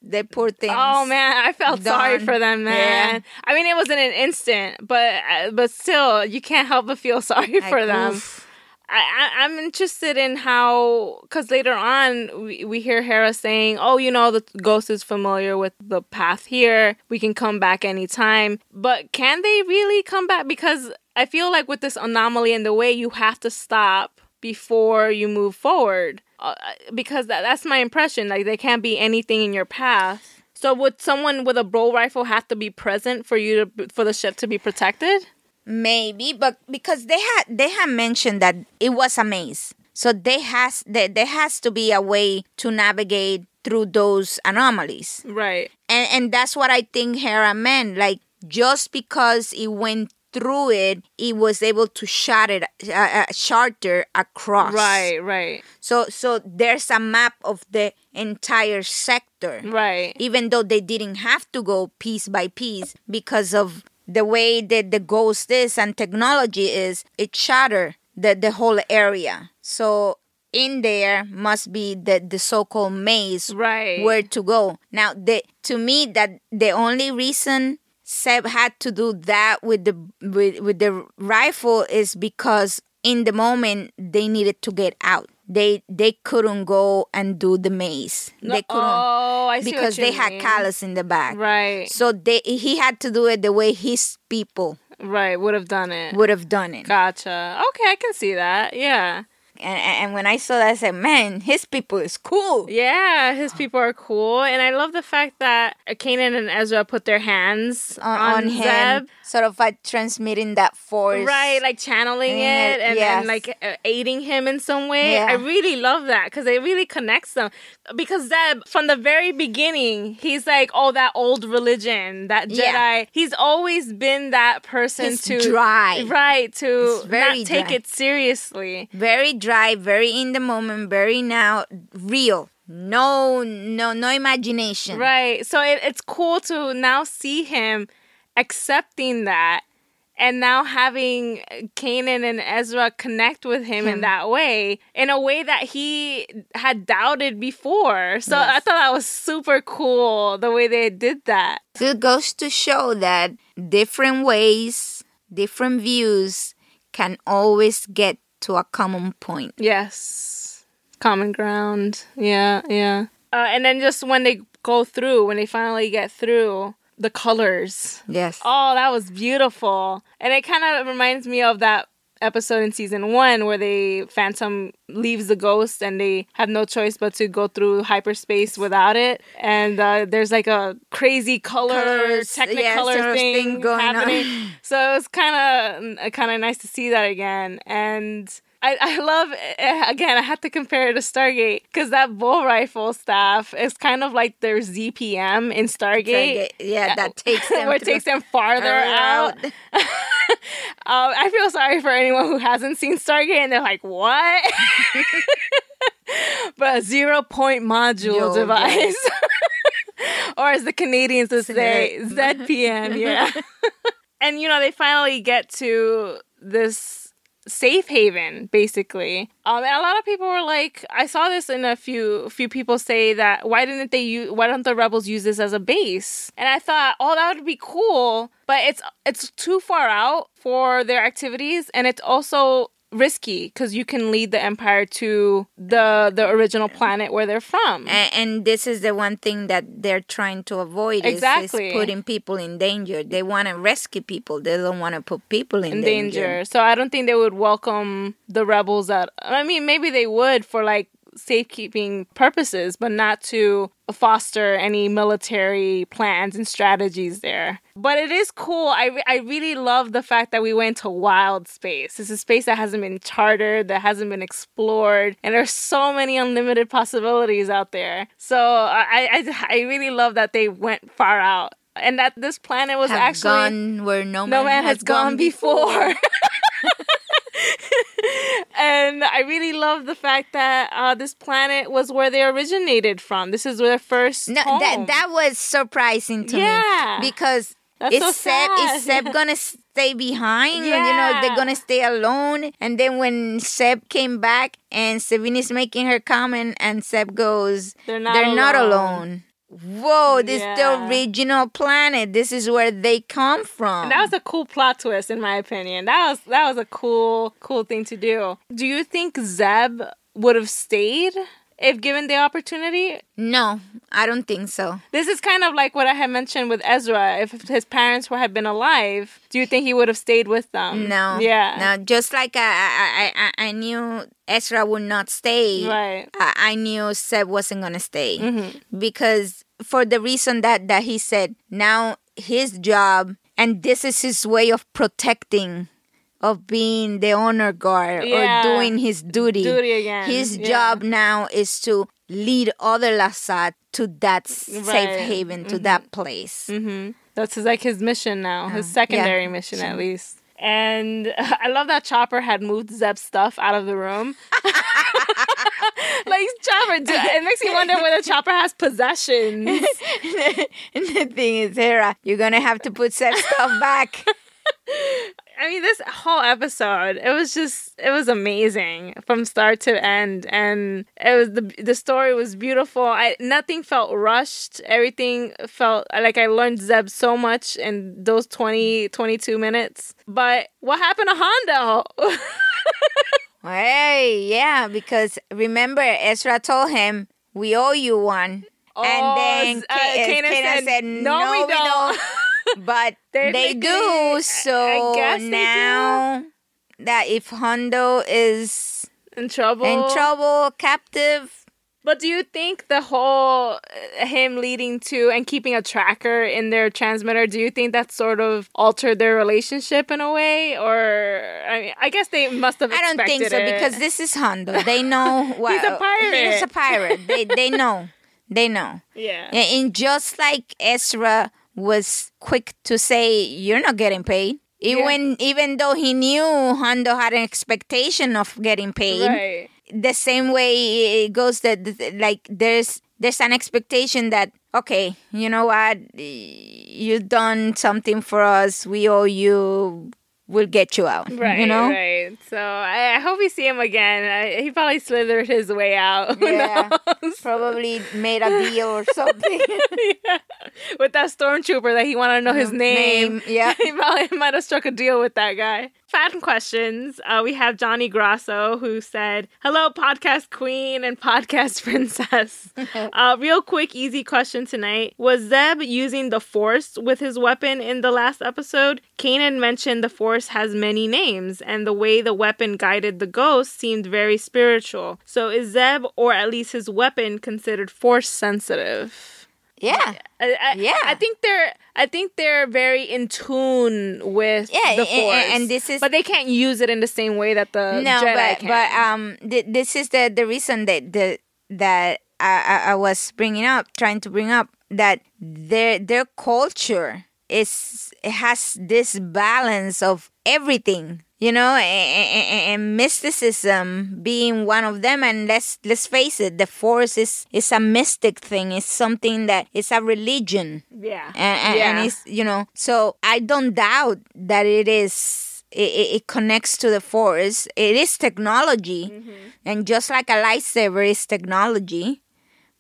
The poor things. Oh man, I felt sorry for them, man. Yeah. I mean, it was in an instant, but uh, but still, you can't help but feel sorry Like, for them. oof. I, I, I'm interested in how, because later on we, we hear Hera saying, "Oh, you know, the ghost is familiar with the path here. We can come back anytime." But can they really come back? Because I feel like with this anomaly and the way you have to stop before you move forward, uh, because that, that's my impression. Like there can't be anything in your path. So would someone with a bow rifle have to be present for you to for the ship to be protected? Maybe, but because they had they had mentioned that it was a maze, so they has there, there has to be a way to navigate through those anomalies. Right. and and that's what I think Hera meant. Like just because it went through it, it was able to shot it, uh, uh, charter across. Right. Right. So so there's a map of the entire sector, Right. even though they didn't have to go piece by piece because of the way that the ghost is and technology is. It shatter the the whole area. So in there must be the the so-called maze Right. where to go. Now, the to me that the only reason Zeb had to do that with the with, with the rifle is because in the moment they needed to get out. They they couldn't go and do the maze. they couldn't Oh, I see because they had Kallus in the back. Right. So they he had to do it the way his people Right. Would have done it. would have done it. Gotcha. Okay, I can see that. Yeah. And, and when I saw that, I said, man, his people is cool. Yeah, his people are cool, and I love the fact that Kanan and Ezra put their hands On, on, on him, Zeb. sort of like transmitting that force. Right, like channeling Yeah, it and, yes. and like uh, aiding him in some way. Yeah. I really love that because it really connects them. Because Zeb, from the very beginning, he's like, oh, that old religion, that Jedi. Yeah. He's always been that person He's to dry. right to not take dry. it seriously. Very dry, very in the moment, very now, real. No, no, no imagination. Right. So it, it's cool to now see him accepting that and now having Kanan and Ezra connect with him, in that way, in a way that he had doubted before. So Yes. I thought that was super cool the way they did that. So it goes to show that different ways, different views can always get to a common point. Yes. Common ground. Yeah, yeah. Uh, and then just when they go through, when they finally get through, the colors. Yes. Oh, that was beautiful. And it kind of reminds me of that episode in season one where they Phantom leaves the ghost and they have no choice but to go through hyperspace without it. And uh, there's like a crazy color, Colors, technicolor yeah, thing, thing going on. happening. So it was kind of kind of nice to see that again. And I, I love eh, again. I had to compare it to Stargate because that bow rifle staff is kind of like their ZPM in Stargate. Stargate, yeah, that takes them where it takes them farther out. Around. Um, I feel sorry for anyone who hasn't seen Stargate and they're like, what? but a zero point module Yo, device. or as the Canadians would say, ZPM, yeah. and you know, they finally get to this safe haven basically. Um and a lot of people were like i saw this in a few few people say that why didn't they use why don't the rebels use this as a base? And i thought oh that would be cool but it's it's too far out for their activities. And it's also risky because you can lead the empire to the the original planet where they're from and, and this is the one thing that they're trying to avoid Exactly. is, putting people in danger. They want to rescue people. They don't want to put people in, in danger. So I don't think they would welcome the rebels at I mean maybe they would for like safekeeping purposes, but not to foster any military plans and strategies there. But it is cool. I, re- I really love the fact that we went to wild space. It's a space that hasn't been chartered, that hasn't been explored, and there's so many unlimited possibilities out there. So I, I, I really love that they went far out. And that this planet was Have actually gone where no, no man has gone before. and I really love the fact that uh, this planet was where they originated from. This is their first No, home. that that was surprising to Yeah. me because That's is so Zeb sad. is Zeb gonna stay behind? You know, they're gonna stay alone. And then when Zeb came back and Sabine is making her comment, and Zeb goes, They're not "They're not alone." Alone." Whoa, this is the original planet. This is where they come from. And that was a cool plot twist, in my opinion. That was that was a cool cool thing to do. Do you think Zeb would have stayed if given the opportunity? no, I don't think so. This is kind of like what I had mentioned with Ezra. If his parents were had been alive, do you think he would have stayed with them? No, Yeah. no. Just like I, I, I, I knew Ezra would not stay. Right. I, I knew Zeb wasn't gonna stay Mm-hmm. because for the reason that that he said now his job and this is his way of protecting of being the honor guard Yeah. or doing his duty Duty again, his yeah. job now is to lead other Lasat to that s- safe Right. haven to that place hmm That's his, like his mission now, his secondary yeah. mission at least. And I love that Chopper had moved Zeb's stuff out of the room. like Chopper, do- it makes me wonder whether Chopper has possessions. and the thing is Hera you're gonna have to put Zeb's stuff back I mean, this whole episode, it was just, it was amazing from start to end, and it was the the story was beautiful. I nothing felt rushed. Everything felt like I learned Zeb so much in those 20, 22 minutes. But what happened to Hondo? Hey, yeah, because remember Ezra told him we owe you one, Oh, and then uh, Kanan said, said, "No, we don't." but they do. So I guess they do. now that if Hondo is In trouble. in trouble, captive. But do you think the whole uh, him leading to and keeping a tracker in their transmitter, do you think that sort of altered their relationship in a way? Or I mean, I guess they must have. I don't think so it. because this is Hondo. They know what He's a pirate. He's a pirate. they they know. They know. yeah. And just like Ezra was quick to say, "You're not getting paid," even even though he knew Hondo had an expectation of getting paid. Right. The same way it goes that that- like there's there's an expectation that okay, you know what, you've done something for us. We owe you. We'll get you out. Right, You know. right. So I, I hope we see him again. I, he probably slithered his way out. Yeah. Probably made a deal or something. yeah. With that stormtrooper that he wanted to know his name. Name, yeah. he probably might have struck a deal with that guy. Fan questions. Uh, we have Johnny Grasso who said, Hello, podcast queen and podcast princess. uh, real quick, easy question tonight. Was Zeb using the Force with his weapon in the last episode? Kanan mentioned the Force has many names, and the way the weapon guided the ghost seemed very spiritual. So is Zeb, or at least his weapon, considered Force sensitive? Yeah. I, I, Yeah. I think they're I think they're very in tune with Yeah, the force, and this is- but they can't use it in the same way that the no, Jedi but can. but um, th- this is the the reason that the that I, I I was bringing up, trying to bring up that their their culture is it has this balance of everything. You know, and, and mysticism being one of them, and let's let's face it, the force is is a mystic thing. It's something that is a religion. Yeah, and, yeah. and it's you know so i don't doubt that it is it, it it connects to the force. It is technology. Mm-hmm. and just like a lightsaber is technology.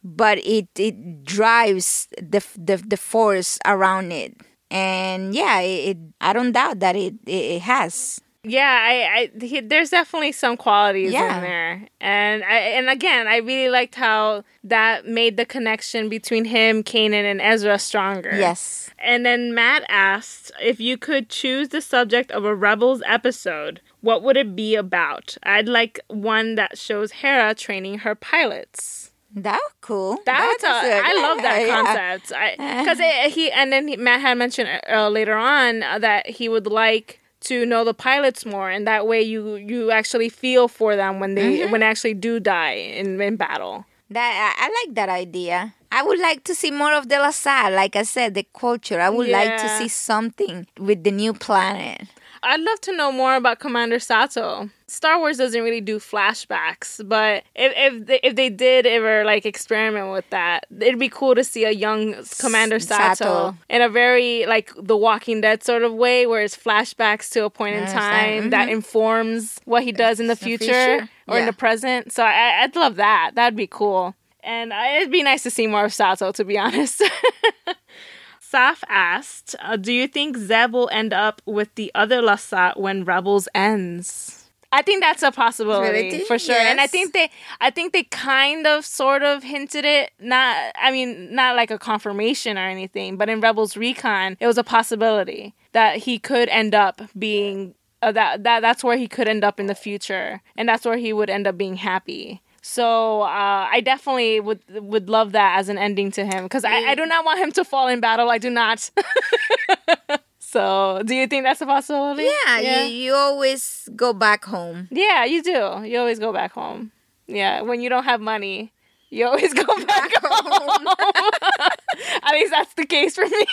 But it it drives the the, the force around it. And yeah it, it i don't doubt that it it, it has Yeah, I, I he, there's definitely some qualities Yeah. in there, and I, and again, I really liked how that made the connection between him, Kanan, and Ezra stronger. yes And then Matt asked if you could choose the subject of a Rebels episode, what would it be about? I'd like one that shows Hera training her pilots. that was cool That's a, good. I love that concept. Because he and then he, Matt had mentioned uh, later on uh, that he would like to know the pilots more, and that way you you actually feel for them when they Mm-hmm. when they actually do die in in battle. That I, I like that idea. I would like to see more of the Lasat. Like I said, the culture. I would like to see something with the new planet. I'd love to know more about Commander Sato. Star Wars doesn't really do flashbacks, but if if they, if they did ever like experiment with that, it'd be cool to see a young Commander Sato, Sato. in a very like The Walking Dead sort of way, where it's flashbacks to a point in time mm-hmm. that informs what he does in the The future, future. or in the present. So I, I'd love that. That'd be cool. And I, it'd be nice to see more of Sato, to be honest. Saf asked, uh, "Do you think Zeb will end up with the other Lasat when Rebels ends?" I think that's a possibility for sure, and I think they, I think they kind of, sort of hinted it. Not, I mean, not like a confirmation or anything, but in Rebels Recon, it was a possibility that he could end up being uh, that that that's where he could end up in the future, and that's where he would end up being happy. So uh, I definitely would would love that as an ending to him because I, I do not want him to fall in battle. I do not. so do you think that's a possibility? Yeah, yeah, You, you always go back home. Yeah, you do. You always go back home. Yeah, when you don't have money, you always go back home. At least that's the case for me.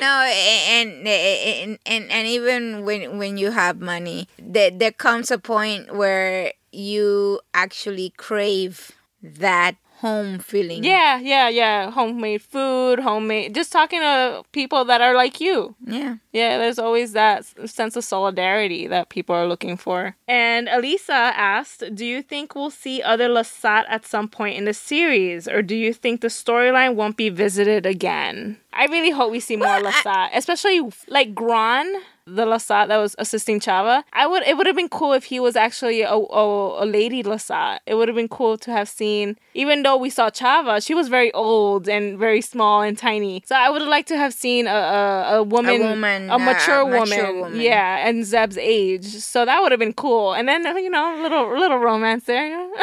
No, and and and, and even when when you have money, there there comes a point where you actually crave that home feeling. yeah, yeah, yeah. Homemade food, homemade. Just talking to people that are like you. yeah. Yeah, there's always that sense of solidarity that people are looking for. And Elisa asked, "Do you think we'll see other Lasat at some point in the series, or do you think the storyline won't be visited again?" I really hope we see more Well, Lasat, especially like Gron, the Lasat that was assisting Chava. I would. It would have been cool if he was actually a, a, a lady Lasat. It would have been cool to have seen, even though we saw Chava, she was very old and very small and tiny. So I would have liked to have seen a a, a woman, woman, a uh, mature, mature woman, woman. yeah, and Zeb's age. So that would have been cool. And then you know, little little romance there.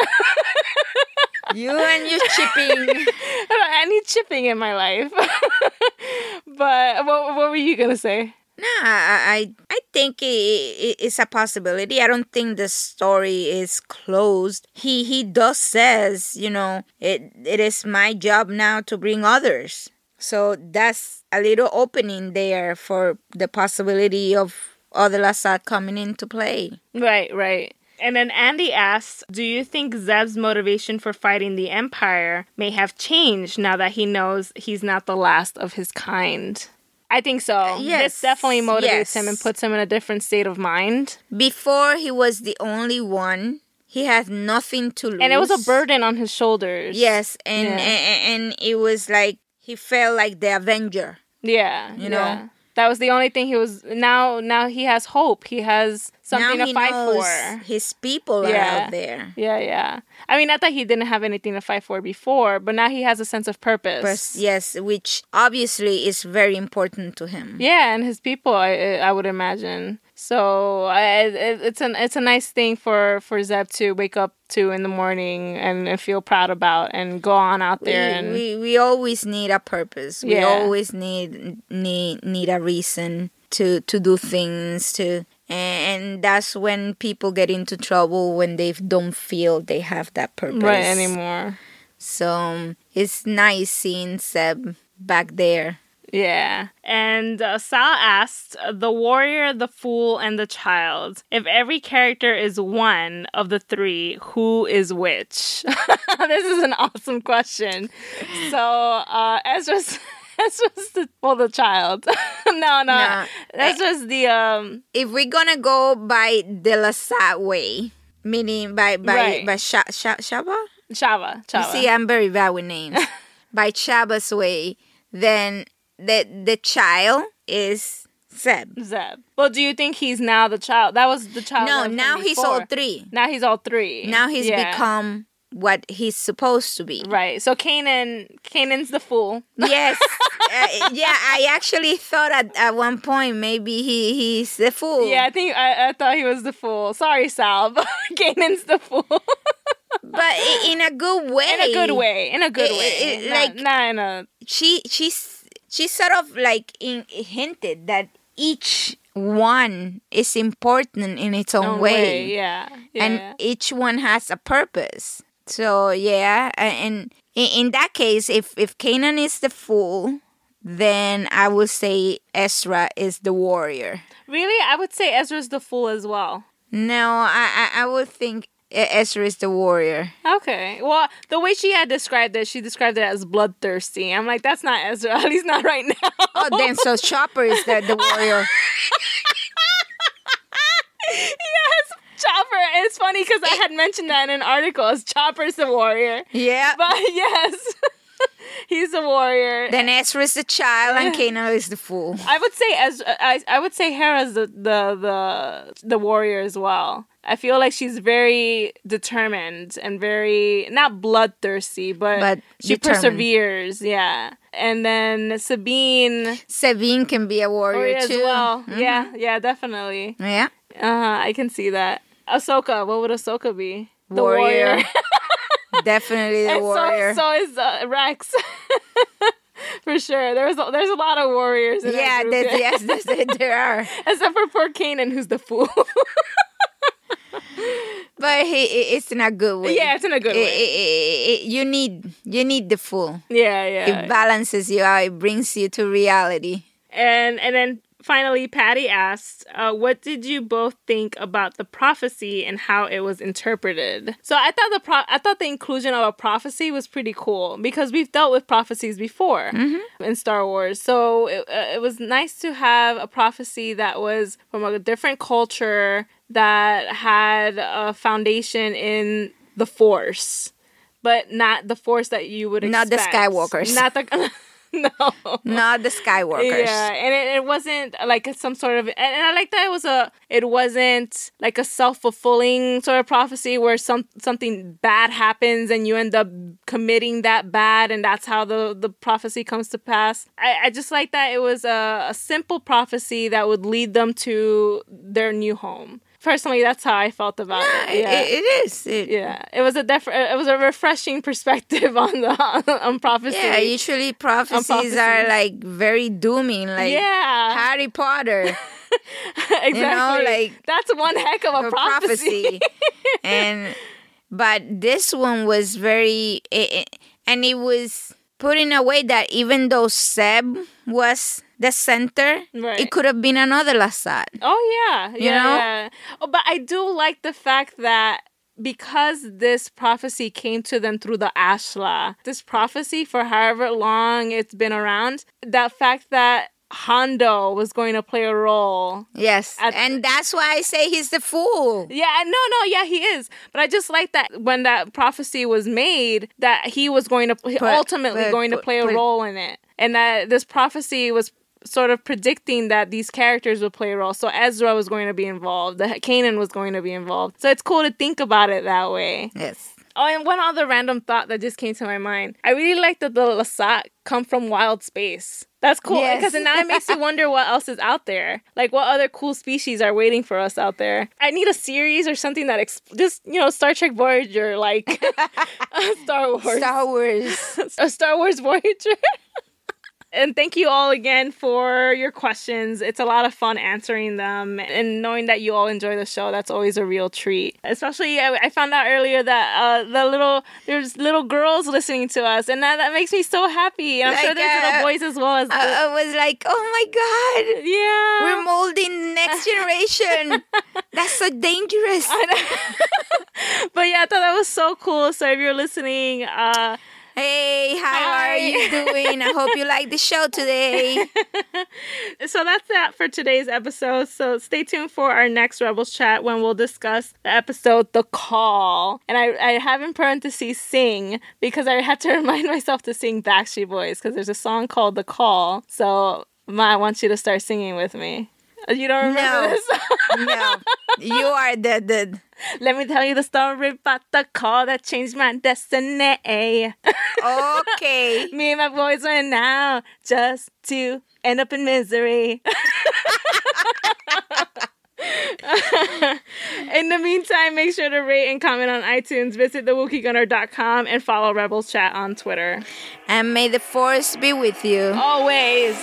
You and your chipping. I need chipping in my life. but what, what were you gonna say? No, I, I, think it, it, it's a possibility. I don't think the story is closed. He, he does says, you know, it, it is my job now to bring others. So that's a little opening there for the possibility of other Lasat coming into play. Right, right. And then Andy asks, Do you think Zeb's motivation for fighting the Empire may have changed now that he knows he's not the last of his kind? I think so. Uh, yes, This definitely motivates him and puts him in a different state of mind. Before he was the only one. He had nothing to lose. And it was a burden on his shoulders. Yes, and, Yeah. and and it was like he felt like the Avenger. Yeah. You know? yeah. That was the only thing he was now now he has hope. He has something now to fight for. his people are Yeah. out there. Yeah, yeah. I mean, not that he didn't have anything to fight for before, but now he has a sense of purpose. Pers- yes, which obviously is very important to him. Yeah, and his people, I, I would imagine. So I, it, it's an it's a nice thing for for Zeb to wake up to in the morning and, and feel proud about and go on out We, there and we, we always need a purpose. Yeah. We always need need need a reason to to do things to and that's when people get into trouble when they don't feel they have that purpose right anymore. So it's nice seeing Zeb back there. Yeah. And uh, Sal asked the warrior, the fool, and the child. If every character is one of the three, who is which? this is an awesome question. So uh, Ezra's. Ezra's the well, the child. no, no, that's just the um. If we're gonna go by the Lasat way, meaning by by Right. by Sha, Sha, Shaba, Chava, You see, I'm very bad with names. by Shaba's way, then the the child is Zeb. Zeb. Well, do you think he's now the child? That was the child. No, that was from now he's all three. Now he's all three. Now he's Yeah. become what he's supposed to be. right. So Kanan, Kanan's the fool. Yes, uh, yeah. I actually thought at, at one point maybe he he's the fool. Yeah, I think I, I thought he was the fool. Sorry, Sal, but Kanan's the fool. but in a good way. in a good way. In a good It- way. it- not, like- not in a She she's she sort of like in, hinted that each one is important in its own, own way. way. Yeah. yeah. and each one has a purpose. So yeah, and in, in that case, if if Kanan is the fool, then I would say Ezra is the warrior. really, I would say Ezra's the fool as well. No, I I, I would think E- Ezra is the warrior. Okay. Well, the way she had described it, she described it as bloodthirsty. I'm like, that's not Ezra. At least not right now. Oh, then so Chopper is the, the warrior. yes, Chopper. It's funny because I had mentioned that in an article. As Chopper's the warrior, Yeah. but yes, he's a warrior. Then Ezra is the child and Kanan is the fool. I would say as I, I would say Hera's the, the the the warrior as well. I feel like she's very determined and very not bloodthirsty, but, But she determined. perseveres. Yeah, and then Sabine Sabine can be a warrior, too. well. Mhm. Yeah, yeah, definitely. Yeah. Uh, I can see that. Ahsoka, what would Ahsoka be? The Warrior. Definitely the warrior. So, so is uh, Rex. For sure, there's a, there's a lot of warriors. In yeah, that group. there's, yes, there are. except for poor Kanan, who's the fool. But he, it's in a good way. yeah, it's in a good I- way. I- I- I- you need you need the fool. Yeah, yeah. It balances you out. It brings you to reality. and and then finally, Patty asked, uh, "What did you both think about the prophecy and how it was interpreted?" So I thought the pro- I thought the inclusion of a prophecy was pretty cool because we've dealt with prophecies before in Star Wars. So it, uh, it was nice to have a prophecy that was from a different culture that had a foundation in the Force. But not the force that you would Not the. Skywalkers. Not the no. not the Skywalkers. Yeah, and it, it wasn't like some sort of, and, and I like that it was a, it wasn't like a self fulfilling sort of prophecy where some something bad happens and you end up committing that bad, and that's how the the prophecy comes to pass. I, I just like that it was a, a simple prophecy that would lead them to their new home. Personally, that's how I felt about Yeah, it. Yeah. it, it is. It, yeah, it was a def- it was a refreshing perspective on the on prophecy. Yeah, usually prophecies prophecy. are like very dooming, like yeah, Harry Potter. exactly. like, that's one heck of a a prophecy. prophecy. and but this one was very it- and it was put in a way that even though Zeb was the center, Right. it could have been another Lasat. Oh yeah, yeah, You know? yeah. Oh, but I do like the fact that because this prophecy came to them through the Ashla, this prophecy for however long it's been around, that fact that Hondo was going to play a role. Yes. At- and that's why I say he's the fool. Yeah, no, no, yeah, he is. But I just like that when that prophecy was made, that he was going to ultimately going to play a role in it, and that this prophecy was sort of predicting that these characters would play a role. So Ezra was going to be involved, the Kanan was going to be involved. So it's cool to think about it that way. Yes. Oh, and one other random thought that just came to my mind. I really like that the Lasat come from wild space. That's cool Yes. because now it makes you wonder what else is out there. Like what other cool species are waiting for us out there. I need a series or something that ex- just you know Star Trek Voyager like Star Wars, Star Wars. a Star Wars Voyager. And thank you all again for your questions. It's a lot of fun answering them and knowing that you all enjoy the show. That's always a real treat. Especially, I, I found out earlier that uh, the little there's little girls listening to us, and that, that makes me so happy. And I'm sure there's uh, little boys as well as. I, I was like, oh my God. yeah. We're molding next generation. That's so dangerous. but yeah, I thought that was so cool. So if you're listening, uh, Hey, how Hi. are you doing? I hope you like the show today. so that's that for today's episode. So stay tuned for our next Rebels chat when we'll discuss the episode The Call. And I, I have in parentheses sing because I had to remind myself to sing Backstreet Boys because there's a song called The Call. So Ma, I want you to start singing with me. You don't remember No. this? No, you are the the. Let me tell you the story about the call that changed my destiny. Okay. Me and my boys went out just to end up in misery. in the meantime, make sure to rate and comment on iTunes, visit thewookieegunner.com, and follow Rebels Chat on Twitter. And may the force be with you. Always.